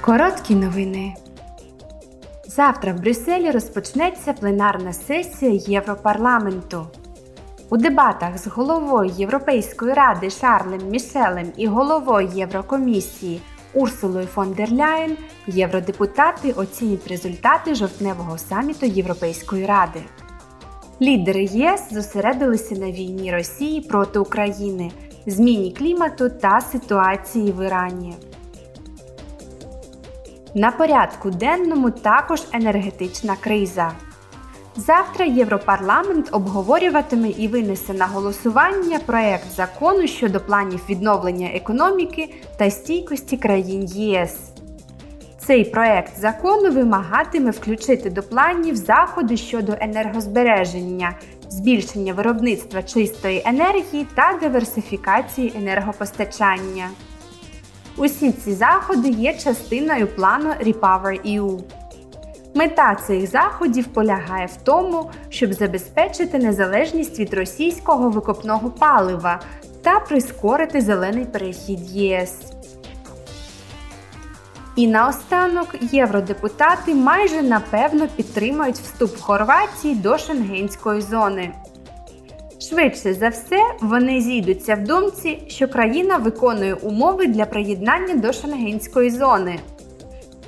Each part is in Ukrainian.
Короткі новини. Завтра в Брюсселі розпочнеться пленарна сесія Європарламенту. У дебатах з головою Європейської ради Шарлем Мішелем і головою Єврокомісії Урсулою фон дер Ляєн євродепутати оцінять результати жовтневого саміту Європейської ради. Лідери ЄС зосередилися на війні Росії проти України, зміні клімату та ситуації в Ірані. На порядку денному також енергетична криза. Завтра Європарламент обговорюватиме і винесе на голосування проект закону щодо планів відновлення економіки та стійкості країн ЄС. Цей проект закону вимагатиме включити до планів заходи щодо енергозбереження, збільшення виробництва чистої енергії та диверсифікації енергопостачання. Усі ці заходи є частиною плану REPowerEU. Мета цих заходів полягає в тому, щоб забезпечити незалежність від російського викопного палива та прискорити зелений перехід ЄС. І наостанок євродепутати майже напевно підтримають вступ Хорватії до шенгенської зони. Швидше за все, вони зійдуться в думці, що країна виконує умови для приєднання до шенгенської зони.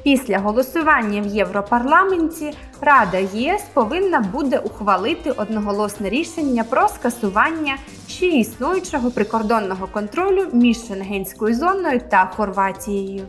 Після голосування в Європарламенті Рада ЄС повинна буде ухвалити одноголосне рішення про скасування ще існуючого прикордонного контролю між Шенгенською зоною та Хорватією.